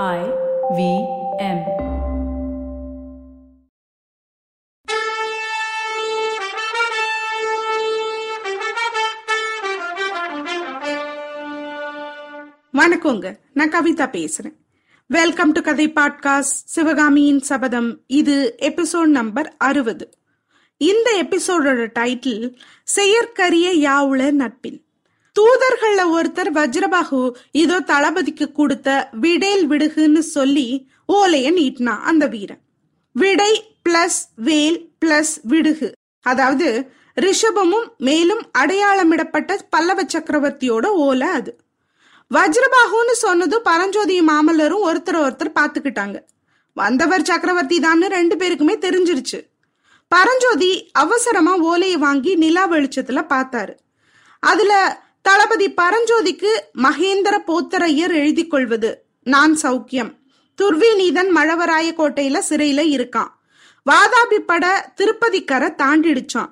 I V M. வணக்கங்க. நான் கவிதா பேசுறேன். வெல்கம் டு கதை பாட்காஸ்ட் சிவகாமியின் சபதம் இது எபிசோட் நம்பர் அறுபது. இந்த எபிசோடோட டைட்டில் செயற்கரிய யாவுள நட்பின். தூதர்கள்ல ஒருத்தர் வஜ்ரபாகு இதோ தளபதிக்கு கொடுத்த விடேல் விடுகுன்னு சொல்லி ஓலைய நீட்டினா அந்த வீரன். விடை பிளஸ் வேல் பிளஸ் விடுகு. அதாவது ரிஷபமும் மேலும் அடையாளமிடப்பட்ட பல்லவ சக்கரவர்த்தியோட ஓலை அது. வஜ்ரபாகுன்னு சொன்னது பரஞ்சோதியும் மாமல்லரும் ஒருத்தர் ஒருத்தர் பார்த்துக்கிட்டாங்க. வந்தவர் சக்கரவர்த்தி தான்னு ரெண்டு பேருக்குமே தெரிஞ்சிருச்சு. பரஞ்சோதி அவசரமா ஓலையை வாங்கி நிலா வெளிச்சத்துல பார்த்தாரு. அதுல தளபதி பரஞ்சோதிக்கு மகேந்திர போத்தரையர் எழுதி கொள்வது. நான் சௌக்கியம். துர்விநீதன் மழவராய கோட்டையில சிறையில இருக்கான். வாதாபி பட திருப்பதிக்கரை தாண்டிடுச்சான்.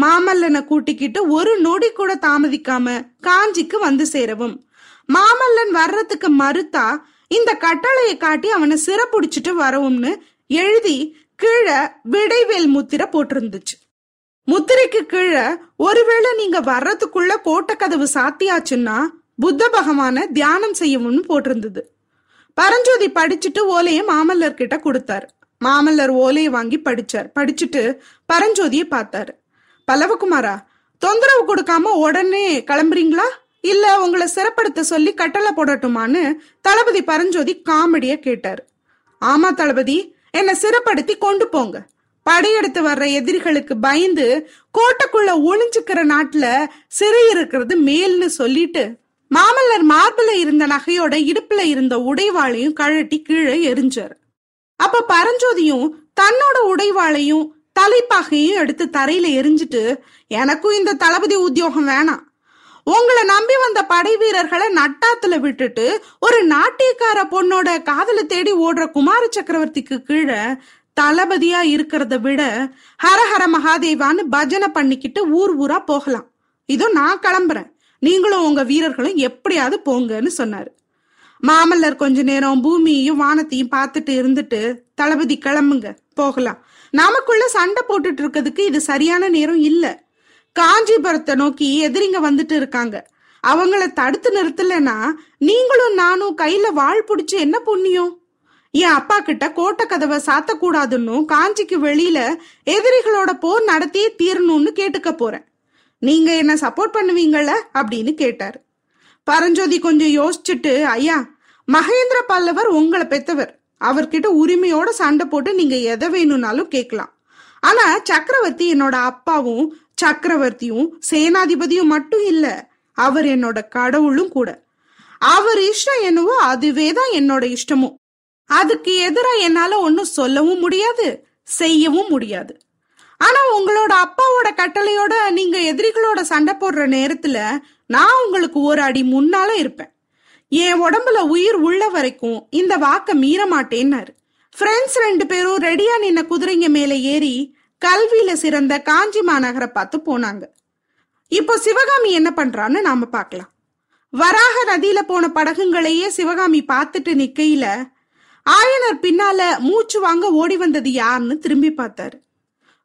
மாமல்லனை கூட்டிக்கிட்டு ஒரு நொடி கூட தாமதிக்காம காஞ்சிக்கு வந்து சேரவும். மாமல்லன் வர்றதுக்கு மறுத்தா இந்த கட்டளையை காட்டி அவனை சிறப்புடிச்சிட்டு வரவும்னு எழுதி கீழே விடைவேல் முத்திரை போட்டிருந்துச்சு. முத்திரைக்கு கீழே ஒருவேளை நீங்க வர்றதுக்குள்ள கோட்டை கதவு சாத்தியாச்சுன்னா புத்த பகவான தியானம் செய்யவும்னு போட்டிருந்தது. பரஞ்சோதி படிச்சுட்டு ஓலையை மாமல்லர் கிட்ட கொடுத்தாரு. மாமல்லர் ஓலையை வாங்கி படிச்சார். படிச்சுட்டு பரஞ்சோதியை பார்த்தாரு. பல்லவகுமாரா தொந்தரவு கொடுக்காம உடனே கிளம்புறீங்களா? இல்ல உங்களை சிறப்படுத்த சொல்லி கட்டளை போடட்டுமான்னு தளபதி பரஞ்சோதி காமெடியா கேட்டார். ஆமா தளபதி என்னை சிறப்படுத்தி கொண்டு போங்க. படையெடுத்து வர்ற எதிரிகளுக்கு பயந்து கோட்டைக்குள்ள ஒளிஞ்சுக்கிற நாட்டுல சிறை இருக்கிறது மேல்னு சொல்லிட்டு மாமல்லர் மார்பில இருந்த நகையோட இடுப்புல இருந்த உடைவாளையும் கழட்டி கீழே எரிஞ்சார். அப்ப பரஞ்சோதியும் தன்னோட உடைவாளையும் தலைப்பாகையும் எடுத்து தரையில எரிஞ்சிட்டு எனக்கும் இந்த தளபதி உத்தியோகம் வேணாம். உங்களை நம்பி வந்த படை வீரர்களை நட்டாத்துல விட்டுட்டு ஒரு நாட்டியக்கார பொண்ணோட காதல தேடி ஓடுற குமார சக்கரவர்த்திக்கு கீழே தளபதியா இருக்கிறத விட ஹரஹர மகாதேவான்னு பஜனை பண்ணிக்கிட்டு ஊர் ஊரா போகலாம். இதோ நான் கிளம்புறேன். நீங்களும் உங்க வீரர்களும் எப்படியாவது போங்கன்னு சொன்னாரு. மாமல்லர் கொஞ்ச நேரம் பூமியையும் வானத்தையும் பார்த்துட்டு இருந்துட்டு தளபதி கிளம்புங்க போகலாம். நமக்குள்ள சண்டை போட்டுட்டு இருக்கிறதுக்கு இது சரியான நேரம் இல்ல. காஞ்சிபுரத்தை நோக்கி எதிரிங்க வந்துட்டு இருக்காங்க. அவங்கள தடுத்து நிறுத்தலைன்னா நீங்களும் நானும் கையில வாழ் பிடிச்சு என்ன புண்ணியம்? என் அப்பா கிட்ட கோட்டை கதவை சாத்தக்கூடாதுன்னும் காஞ்சிக்கு வெளியில எதிரிகளோட போர் நடத்தியே தீரணும்னு கேட்டுக்க போறேன். நீங்க என்ன சப்போர்ட் பண்ணுவீங்கள அப்படின்னு கேட்டாரு. பரஞ்சோதி கொஞ்சம் யோசிச்சுட்டு ஐயா மகேந்திர பல்லவர் உங்களை பெத்தவர். அவர்கிட்ட உரிமையோட சண்டை போட்டு நீங்க எதை வேணும்னாலும் கேட்கலாம். ஆனா சக்கரவர்த்தி என்னோட அப்பாவும் சக்கரவர்த்தியும் சேனாதிபதியும் மட்டும் இல்ல அவர் என்னோட கடவுளும் கூட. அவர் இஷ்டம் என்னவோ அதுவே தான் என்னோட இஷ்டமும். அதுக்கு எதிரா என்னால ஒன்னும் சொல்லவும் முடியாது செய்யவும் முடியாது. ஆனா உங்களோட அப்பாவோட கட்டளையோட நீங்க எதிரிகளோட சண்டை போடுற நேரத்துல நான் உங்களுக்கு ஒரு அடி முன்னால இருப்பேன். என் உடம்புல உயிர் உள்ள வரைக்கும் இந்த வாக்க மீற மாட்டேன்னாரு ஃப்ரெண்ட்ஸ் ரெண்டு பேரும் ரெடியா நின்ன குதிரைங்க மேல ஏறி கல்வியில சிறந்த காஞ்சி மாநகரை பார்த்து போனாங்க. இப்போ சிவகாமி என்ன பண்றான்னு நாம பார்க்கலாம். வராக நதியில போன படகுங்களையே சிவகாமி பார்த்துட்டு நிக்கையில ஆயனர் பின்னால மூச்சு வாங்க ஓடி வந்தது யாருன்னு திரும்பி பார்த்தாரு.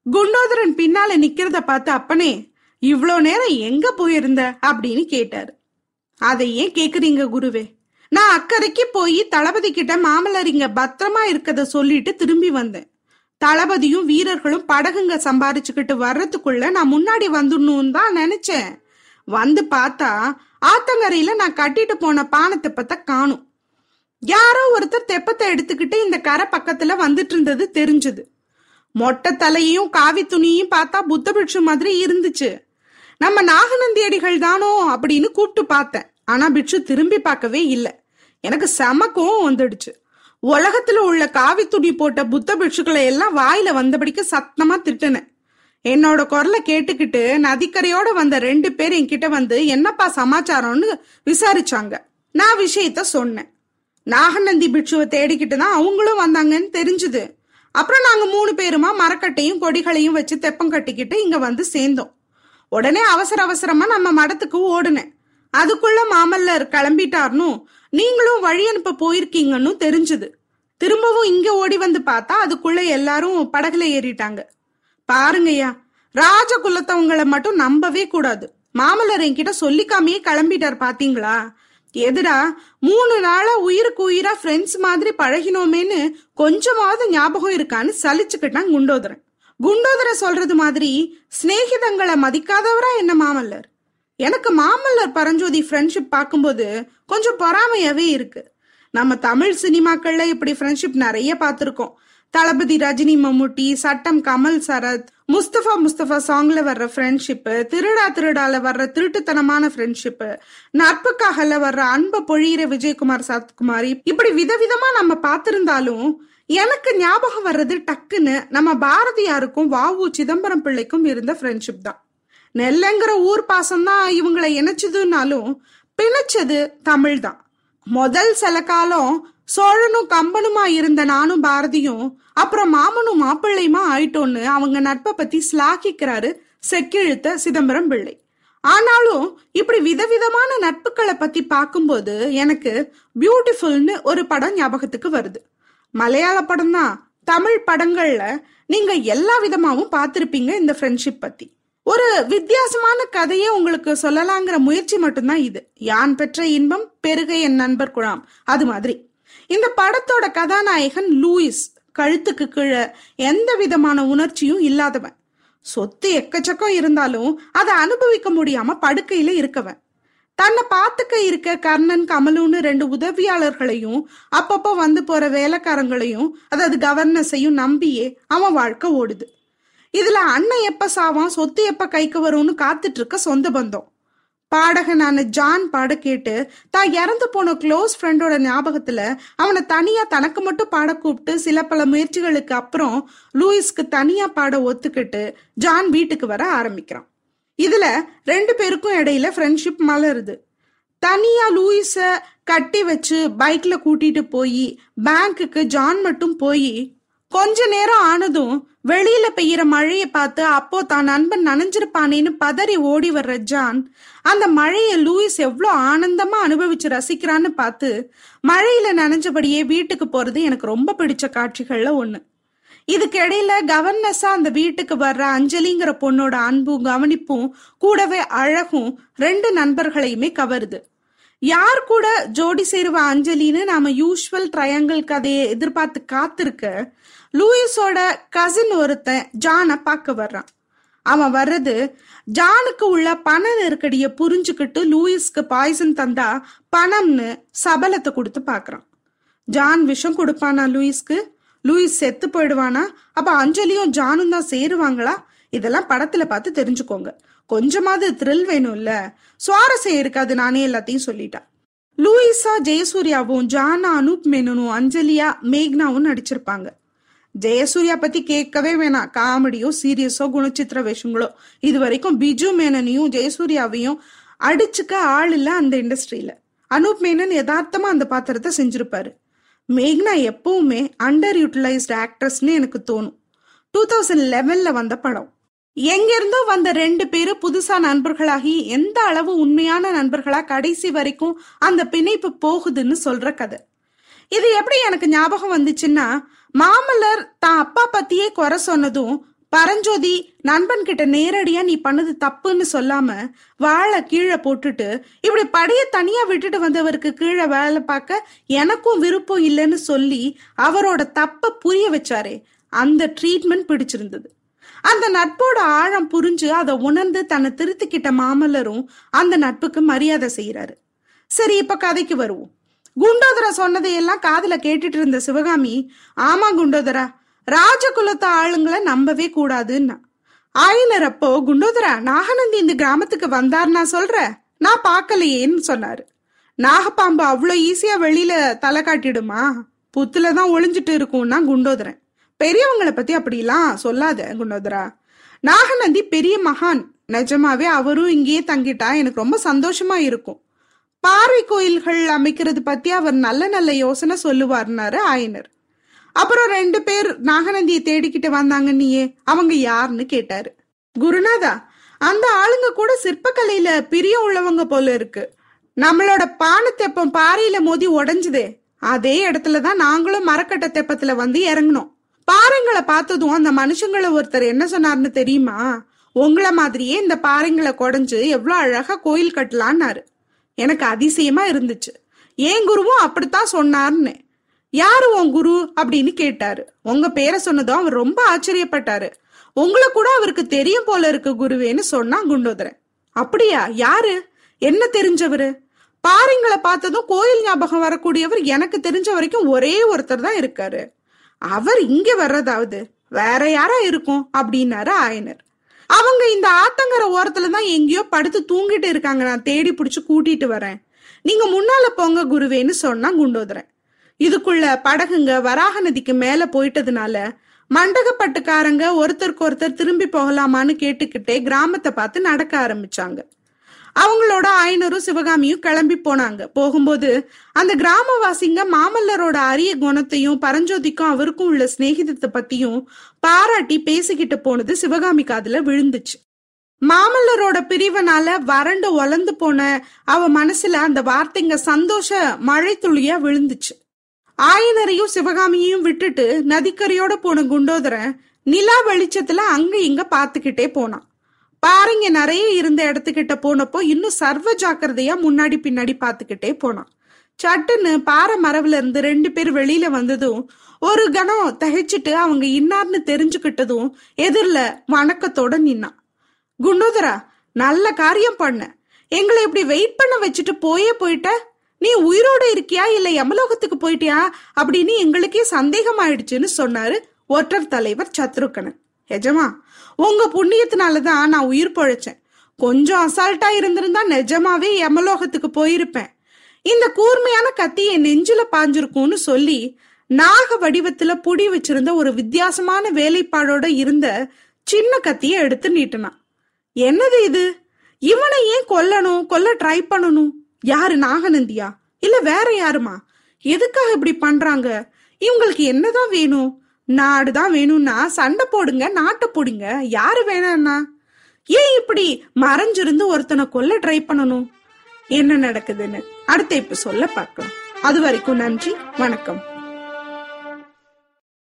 குண்டோதரன் பின்னால நிக்கிறத பார்த்து அப்பனே இவ்வளோ நேரம் எங்க போயிருந்த? அப்படின்னு கேட்டாரு. அதை ஏன் கேக்குறீங்க குருவே? நான் அக்கறைக்கு போய் தளபதி கிட்ட மாமல்லர் இங்க பத்திரமா இருக்கத சொல்லிட்டு திரும்பி வந்தேன். தளபதியும் வீரர்களும் படகுங்க சம்பாரிச்சுக்கிட்டு வர்றதுக்குள்ள நான் முன்னாடி வந்துடணும் தான் நினைச்சேன். வந்து பார்த்தா ஆத்தங்கரையில நான் கட்டிட்டு போன பானத்தை பத்த காணும். யாரோ ஒருத்தர் தெப்பத்தை எடுத்துக்கிட்டு இந்த கரை பக்கத்துல வந்துட்டு இருந்தது தெரிஞ்சது. மொட்டை தலையையும் காவி துணியையும் பார்த்தா புத்தபிட்சு மாதிரி இருந்துச்சு. நம்ம நாகநந்தியடிகள் தானோ அப்படின்னு கூப்பிட்டு பார்த்தேன். ஆனா பிட்சு திரும்பி பார்க்கவே இல்லை. எனக்கு செம கோவம் வந்துடுச்சு. உலகத்துல உள்ள காவி துணி போட்ட புத்த பிட்சுக்களை எல்லாம் வாயில வந்தபடிக்கு சத்தமா திட்டினேன். என்னோட குரலை கேட்டுக்கிட்டு நதிக்கரையோட வந்த ரெண்டு பேர் என்கிட்ட வந்து என்னப்பா சமாச்சாரம்னு விசாரிச்சாங்க. நான் விஷயத்த சொன்னேன். நாகநந்தி பிட்சுவை தேடிக்கிட்டு தான் அவங்களும் வந்தாங்கன்னு தெரிஞ்சுது. அப்புறம் நாங்க மூணு பேருமா மரக்கட்டையும் கொடிகளையும் வச்சு தெப்பம் கட்டிக்கிட்டு இங்க வந்து சேர்ந்தோம். உடனே அவசர அவசரமா நம்ம மடத்துக்கு ஓடுனேன். அதுக்குள்ள மாமல்லர் கிளம்பிட்டார்னு நீங்களும் வழி அனுப்ப போயிருக்கீங்கன்னு தெரிஞ்சுது. திரும்பவும் இங்க ஓடி வந்து பார்த்தா அதுக்குள்ள எல்லாரும் படகுல ஏறிட்டாங்க. பாருங்கய்யா ராஜ குலத்தவங்களை மட்டும் நம்பவே கூடாது. மாமல்லர் என்கிட்ட சொல்லிக்காமையே கிளம்பிட்டார் பாத்தீங்களா? எதுடா? மூணு நாளா உயிருக்கு உயிரா ஃப்ரெண்ட்ஸ் மாதிரி பழகினோமேன்னு கொஞ்சமாவது ஞாபகம் இருக்கான்னு சலிச்சுக்கிட்டான் குண்டோதரன். குண்டோதரன் சொல்றது மாதிரி சிநேகிதங்களை மதிக்காதவரா என்ன மாமல்லர்? எனக்கு மாமல்லர் பரஞ்சோதி ஃப்ரெண்ட்ஷிப் பார்க்கும்போது கொஞ்சம் பொறாமையாவே இருக்கு. நம்ம தமிழ் சினிமாக்கள்ல இப்படி ஃப்ரெண்ட்ஷிப் நிறைய பார்த்துருக்கோம். தளபதி ரஜினி மம்முட்டி சட்டம் கமல் சரத் முஸ்தபா முஸ்தபா சாங்ல வர்ற ஃப்ரெண்ட்ஷிப்பு திருடா திருடால வர்ற திருட்டுத்தனமான ஃப்ரெண்ட்ஷிப்பு நட்புக்காகல வர்ற அன்பை பொழியிற விஜயகுமார் சத்குமாரி இப்படி விதவிதமா நம்ம பார்த்திருந்தாலும் எனக்கு ஞாபகம் வர்றது டக்குன்னு நம்ம பாரதியாருக்கும் வாவு சிதம்பரம் பிள்ளைக்கும் இருந்த ஃப்ரெண்ட்ஷிப் தான். நெல்லைங்கிற ஊர் பாசம் தான் இவங்களை இணைச்சதுனாலும் பிணைச்சது தமிழ் தான். முதல் சில காலம் சோழனும் கம்பனுமா இருந்த நானும் பாரதியும் அப்புறம் மாமனும் மாப்பிள்ளையுமா ஆயிட்டோன்னு அவங்க நட்பை பத்தி சிலாகிக்கிறாரு செக்கிழுத்த சிதம்பரம் பிள்ளை. ஆனாலும் இப்படி விதவிதமான நட்புகளை பத்தி பார்க்கும்போது எனக்கு பியூட்டிஃபுல்னு ஒரு படம் ஞாபகத்துக்கு வருது. மலையாள படம் தான் தமிழ் படங்கள்ல நீங்க எல்லா விதமாவும் பார்த்துருப்பீங்க இந்த ஃப்ரெண்ட்ஷிப் பத்தி. ஒரு வித்தியாசமான கதையை உங்களுக்கு சொல்லலாங்கிற முயற்சி மட்டும்தான் இது. யான் பெற்ற இன்பம் பெருக என் நண்பர் குழாம். அது மாதிரி. இந்த படத்தோட கதாநாயகன் லூயிஸ் கழுத்துக்கு கீழே எந்த விதமான உணர்ச்சியும் இல்லாதவன். சொத்து எக்கச்சக்கம் இருந்தாலும் அதை அனுபவிக்க முடியாம படுக்கையில இருக்கவன். தன்னை பார்த்துக்க இருக்க கர்ணன் கமலுன்னு ரெண்டு உதவியாளர்களையும் அப்பப்போ வந்து போற வேலைக்காரங்களையும் அதாவது கவர்னஸையும் நம்பியே அவன் வாழ்க்கை ஓடுது. இதுல அண்ணன் எப்ப சாவான் சொத்து எப்ப கைக்கு வரும்னு காத்துட்டு இருக்க சொந்த பந்தம். பாடகனான ஜான் பாட கேட்டு தான் இறந்து போன க்ளோஸ் ஃப்ரெண்டோட ஞாபகத்துல அவனை தனியா தனக்கு மட்டும் பாட கூப்பிட்டு சில பல முயற்சிகளுக்கு அப்புறம் லூயிஸ்க்கு தனியா பாட ஒத்துக்கிட்டு ஜான் வீட்டுக்கு வர ஆரம்பிக்கிறான். இதுல ரெண்டு பேருக்கும் இடையில ஃப்ரெண்ட்ஷிப் மலருது. தனியா லூயிஸ கட்டி வச்சு பைக்ல கூட்டிட்டு போய் பேங்க்குக்கு ஜான் மட்டும் போய் கொஞ்ச நேரம் ஆனதும் வெளியில பெய்யற மழையை பார்த்து அப்போ தான் நண்பன் நனைஞ்சிருப்பானேன்னு பதறி ஓடி வர்ற ஜான் அந்த மழையை லூயிஸ் எவ்வளோ ஆனந்தமா அனுபவிச்சு ரசிக்கிறான்னு பார்த்து மழையில நனைஞ்சபடியே வீட்டுக்கு போறது எனக்கு ரொம்ப பிடிச்ச காட்சிகள்ல ஒண்ணு. இதுக்கு இடையில கவர்னஸா அந்த வீட்டுக்கு வர்ற அஞ்சலிங்கிற பொண்ணோட அன்பும் கவனிப்பும் கூடவே அழகும் ரெண்டு நண்பர்களையுமே கவருது. யார் கூட ஜோடி சேருவ அஞ்சலின்னு நாம யூஸ்வல் ட்ரையாங்கிள் கதையை எதிர்பார்த்து காத்திருக்க லூயிஸோட கசின் ஒருத்தன் ஜானை பார்க்க வர்றான். அவன் வர்றது ஜானுக்கு உள்ள பண நெருக்கடிய புரிஞ்சுக்கிட்டு லூயிஸ்க்கு பாய்சன் தந்தா பணம்னு சபலத்தை கொடுத்து பாக்குறான் ஜான் விஷம் கொடுப்பானா லூயிஸ்க்கு? லூயிஸ் செத்து போயிடுவானா? அப்ப அஞ்சலியும் ஜானும் தான் சேருவாங்களா? இதெல்லாம் படத்துல பார்த்து தெரிஞ்சுக்கோங்க. கொஞ்சமாவது த்ரில் வேணும்ல. சுவாரஸ்யம் இருக்காது நானே எல்லாத்தையும் சொல்லிட்டேன். லூயிஸா ஜெயசூர்யாவும் ஜானா அனூப் மேனனும் அஞ்சலியா மேக்னாவும் நடிச்சிருப்பாங்க. ஜெயசூர்யா பத்தி கேட்கவே வேணாம். காமெடியோ சீரியஸோ குணச்சித்திர வேஷங்களோ. இது வரைக்கும் பிஜு மேனனையும் ஜெயசூர்யாவையும் அடிச்சுக்க ஆள் இல்ல அந்த இண்டஸ்ட்ரியில. அனூப் மேனன் யதார்த்தமா அந்த பாத்திரத்தை செஞ்சிருப்பாரு. மேக்னா எப்பவுமே அண்டர் யூட்டிலைஸ்ட் ஆக்ட்ரஸ்னு எனக்கு தோணும். டூ தௌசண்ட் லெவன்ல வந்த படம். எங்கிருந்தோ வந்த ரெண்டு பேரும் புதுசா நண்பர்களாகி எந்த அளவு உண்மையான நண்பர்களா கடைசி வரைக்கும் அந்த பிணைப்பு போகுதுன்னு சொல்ற கதை. இது எப்படி எனக்கு ஞாபகம் வந்துச்சுன்னா மாமல்லர் தான் அப்பா பத்தியே குறை சொன்னதும் பரஞ்சோதி நண்பன் கிட்ட நேரடியா நீ பண்ணது தப்புன்னு சொல்லாம வாழை கீழே போட்டுட்டு இப்படி படைய தனியா விட்டுட்டு வந்தவருக்கு கீழே வேலை பார்க்க எனக்கும் விருப்பம் இல்லைன்னு சொல்லி அவரோட தப்ப புரிய வச்சாரே. அந்த ட்ரீட்மெண்ட் பிடிச்சிருந்தது. அந்த நட்போட ஆழம் புரிஞ்சு அதை உணர்ந்து தன்னை திருத்திக்கிட்ட மாமல்லரும் அந்த நட்புக்கு மரியாதை செய்யறாரு சரி இப்ப கதைக்கு வருவோம். குண்டோதரா சொன்னதையெல்லாம் காதுல கேட்டுட்டு இருந்த சிவகாமி ஆமா குண்டோதரா ராஜகுலத்து ஆளுங்களை நம்பவே கூடாதுன்னா. ஆயினர் அப்போ குண்டோதரா நாகநந்தி இந்த கிராமத்துக்கு வந்தார்னா நான் சொல்ற? நான் பார்க்கலையேன்னு சொன்னாரு. நாகப்பாம்பு அவ்வளோ ஈஸியா வெளியில தலை காட்டிடுமா? புத்துல தான் ஒளிஞ்சிட்டு இருக்கும்னா குண்டோதரன். பெரியவங்களை பத்தி அப்படிலாம் சொல்லாத குண்டோதரா. நாகநந்தி பெரிய மகான். நிஜமாவே அவரும் இங்கேயே தங்கிட்டா எனக்கு ரொம்ப சந்தோஷமா இருக்கும். பாறை கோயில்கள் அமைக்கிறது பத்தி அவர் நல்ல நல்ல யோசனை சொல்லுவார்னாரு ஆயனர். அப்புறம் ரெண்டு பேர் நாகநந்தியை தேடிக்கிட்டு வந்தாங்க நீயே அவங்க யாருன்னு கேட்டாரு. குருநாதா அந்த ஆளுங்க கூட சிற்பக்கலையில பிரியம் உள்ளவங்க போல இருக்கு. நம்மளோட பானை தெப்பம் பாறையில மோதி உடஞ்சுதே அதே இடத்துல தான் நாங்களும் மரக்கட்ட தெப்பத்துல வந்து இறங்கணும் பாறைங்களை பார்த்ததும் அந்த மனுஷங்களை ஒருத்தர் என்ன சொன்னார்னு தெரியுமா? உங்கள மாதிரியே இந்த பாறைங்களை குடஞ்சு எவ்வளோ அழகா கோயில் கட்டலான்னாரு. எனக்கு அதிசயமா இருந்துச்சு. ஏன் குருவும் அப்படித்தான் சொன்னார்னு. யாரு உன் குரு அப்படின்னு கேட்டாரு. உங்க பேரை சொன்னதும் அவர் ரொம்ப ஆச்சரியப்பட்டாரு. உங்களை கூட அவருக்கு தெரியும் போல இருக்கு குருவேன்னு சொன்னா குண்டோதரன். அப்படியா யாரு? என்ன தெரிஞ்சவரு? பாறைங்களை பார்த்ததும் கோயில் ஞாபகம் வரக்கூடியவர் எனக்கு தெரிஞ்ச வரைக்கும் ஒரே ஒருத்தர் தான் இருக்காரு. அவர் இங்க வர்றதாவது வேற யாரா இருக்கும்? அப்படின்னாரு ஆயனர். அவங்க இந்த ஆத்தங்கர ஓரத்துல தான் எங்கேயோ படுத்து தூங்கிட்டு இருக்காங்க. நான் தேடி பிடிச்சு கூட்டிட்டு வரேன். நீங்க முன்னால போங்க குருவேன்னு சொன்னா குண்டோதரன். இதுக்குள்ள படகுங்க வராக நதிக்கு மேல போயிட்டதுனால மண்டகப்பட்டுக்காரங்க ஒருத்தருக்கு ஒருத்தர் திரும்பி போகலாமான்னு கேட்டுக்கிட்டே கிராமத்தை பார்த்து நடக்க ஆரம்பிச்சாங்க. அவங்களோட ஆயனரும் சிவகாமியும் கிளம்பி போனாங்க. போகும்போது அந்த கிராமவாசிங்க மாமல்லரோட அரிய குணத்தையும் பரஞ்சோதிக்கும் அவருக்கும் உள்ள சிநேகிதத்தை பத்தியும் பாராட்டி பேசிக்கிட்டு போனது சிவகாமி காதுல விழுந்துச்சு. மாமல்லரோட பிரிவனால வறண்டு ஒலந்து போன அவ மனசுல அந்த வார்த்தைங்க சந்தோஷ மழை துளியா விழுந்துச்சு. ஆயனரையும் சிவகாமியையும் விட்டுட்டு நதிக்கரையோட போன குண்டோதரன் நிலா வெளிச்சத்துல அங்க இங்க பாத்துக்கிட்டே போனான். பாறைங்க நிறைய இருந்த இடத்துக்கிட்ட போனப்போ இன்னும் சர்வ ஜாக்கிரதையா முன்னாடி பின்னாடி பாத்துக்கிட்டே போனான். சட்டுன்னு பாறை மரவுல இருந்து ரெண்டு பேர் வெளியில வந்ததும் ஒரு கணம் தகைச்சிட்டு அவங்க இன்னார்னு தெரிஞ்சுக்கிட்டதும் எதிரில வணக்கத்தோட நின்னான். குண்டோதரா நல்ல காரியம் பண்ண. எங்களை இப்படி வெயிட் பண்ண வச்சுட்டு போயே போயிட்ட? நீ உயிரோட இருக்கியா? இல்ல யமலோகத்துக்கு போயிட்டியா? அப்படின்னு எங்களுக்கே சந்தேகம் ஆயிடுச்சுன்னு சொன்னாரு ஒற்றர் தலைவர் சத்ருக்கனன் எஜமா உங்க புண்ணியத்தினாலதான் நான் உயிர் பொழைச்சேன். கொஞ்சம் அசால்ட்டா இருந்திருந்தா நிஜமாவே யமலோகத்துக்கு போயிருப்பேன். இந்த கூர்மையான கத்தி என் நெஞ்சில பாஞ்சிருக்கும்னு சொல்லி நாக வடிவத்துல புடி வச்சிருந்த ஒரு வித்தியாசமான வேலைப்பாடோட இருந்த சின்ன கத்திய எடுத்து நீட்டினான். என்னது இது? இவனை ஏன் கொல்லணும்? கொல்ல ட்ரை பண்ணணும்? யாரு நாகநந்தியா? இல்ல வேற யாருமா? எதுக்காக இப்படி பண்றாங்க? இவங்களுக்கு என்னதான் வேணும்? நாடுதான் வேணும்னா சண்டை போடுங்க நாட்டை போடுங்க. யாரு வேணாம்னா? ஏன் இப்படி மறைஞ்சிருந்து ஒருத்தனை கொல்ல ட்ரை பண்ணணும்? என்ன நடக்குதுன்னு அடுத்த இப்ப சொல்ல பார்க்கலாம். அது வரைக்கும் நன்றி வணக்கம்.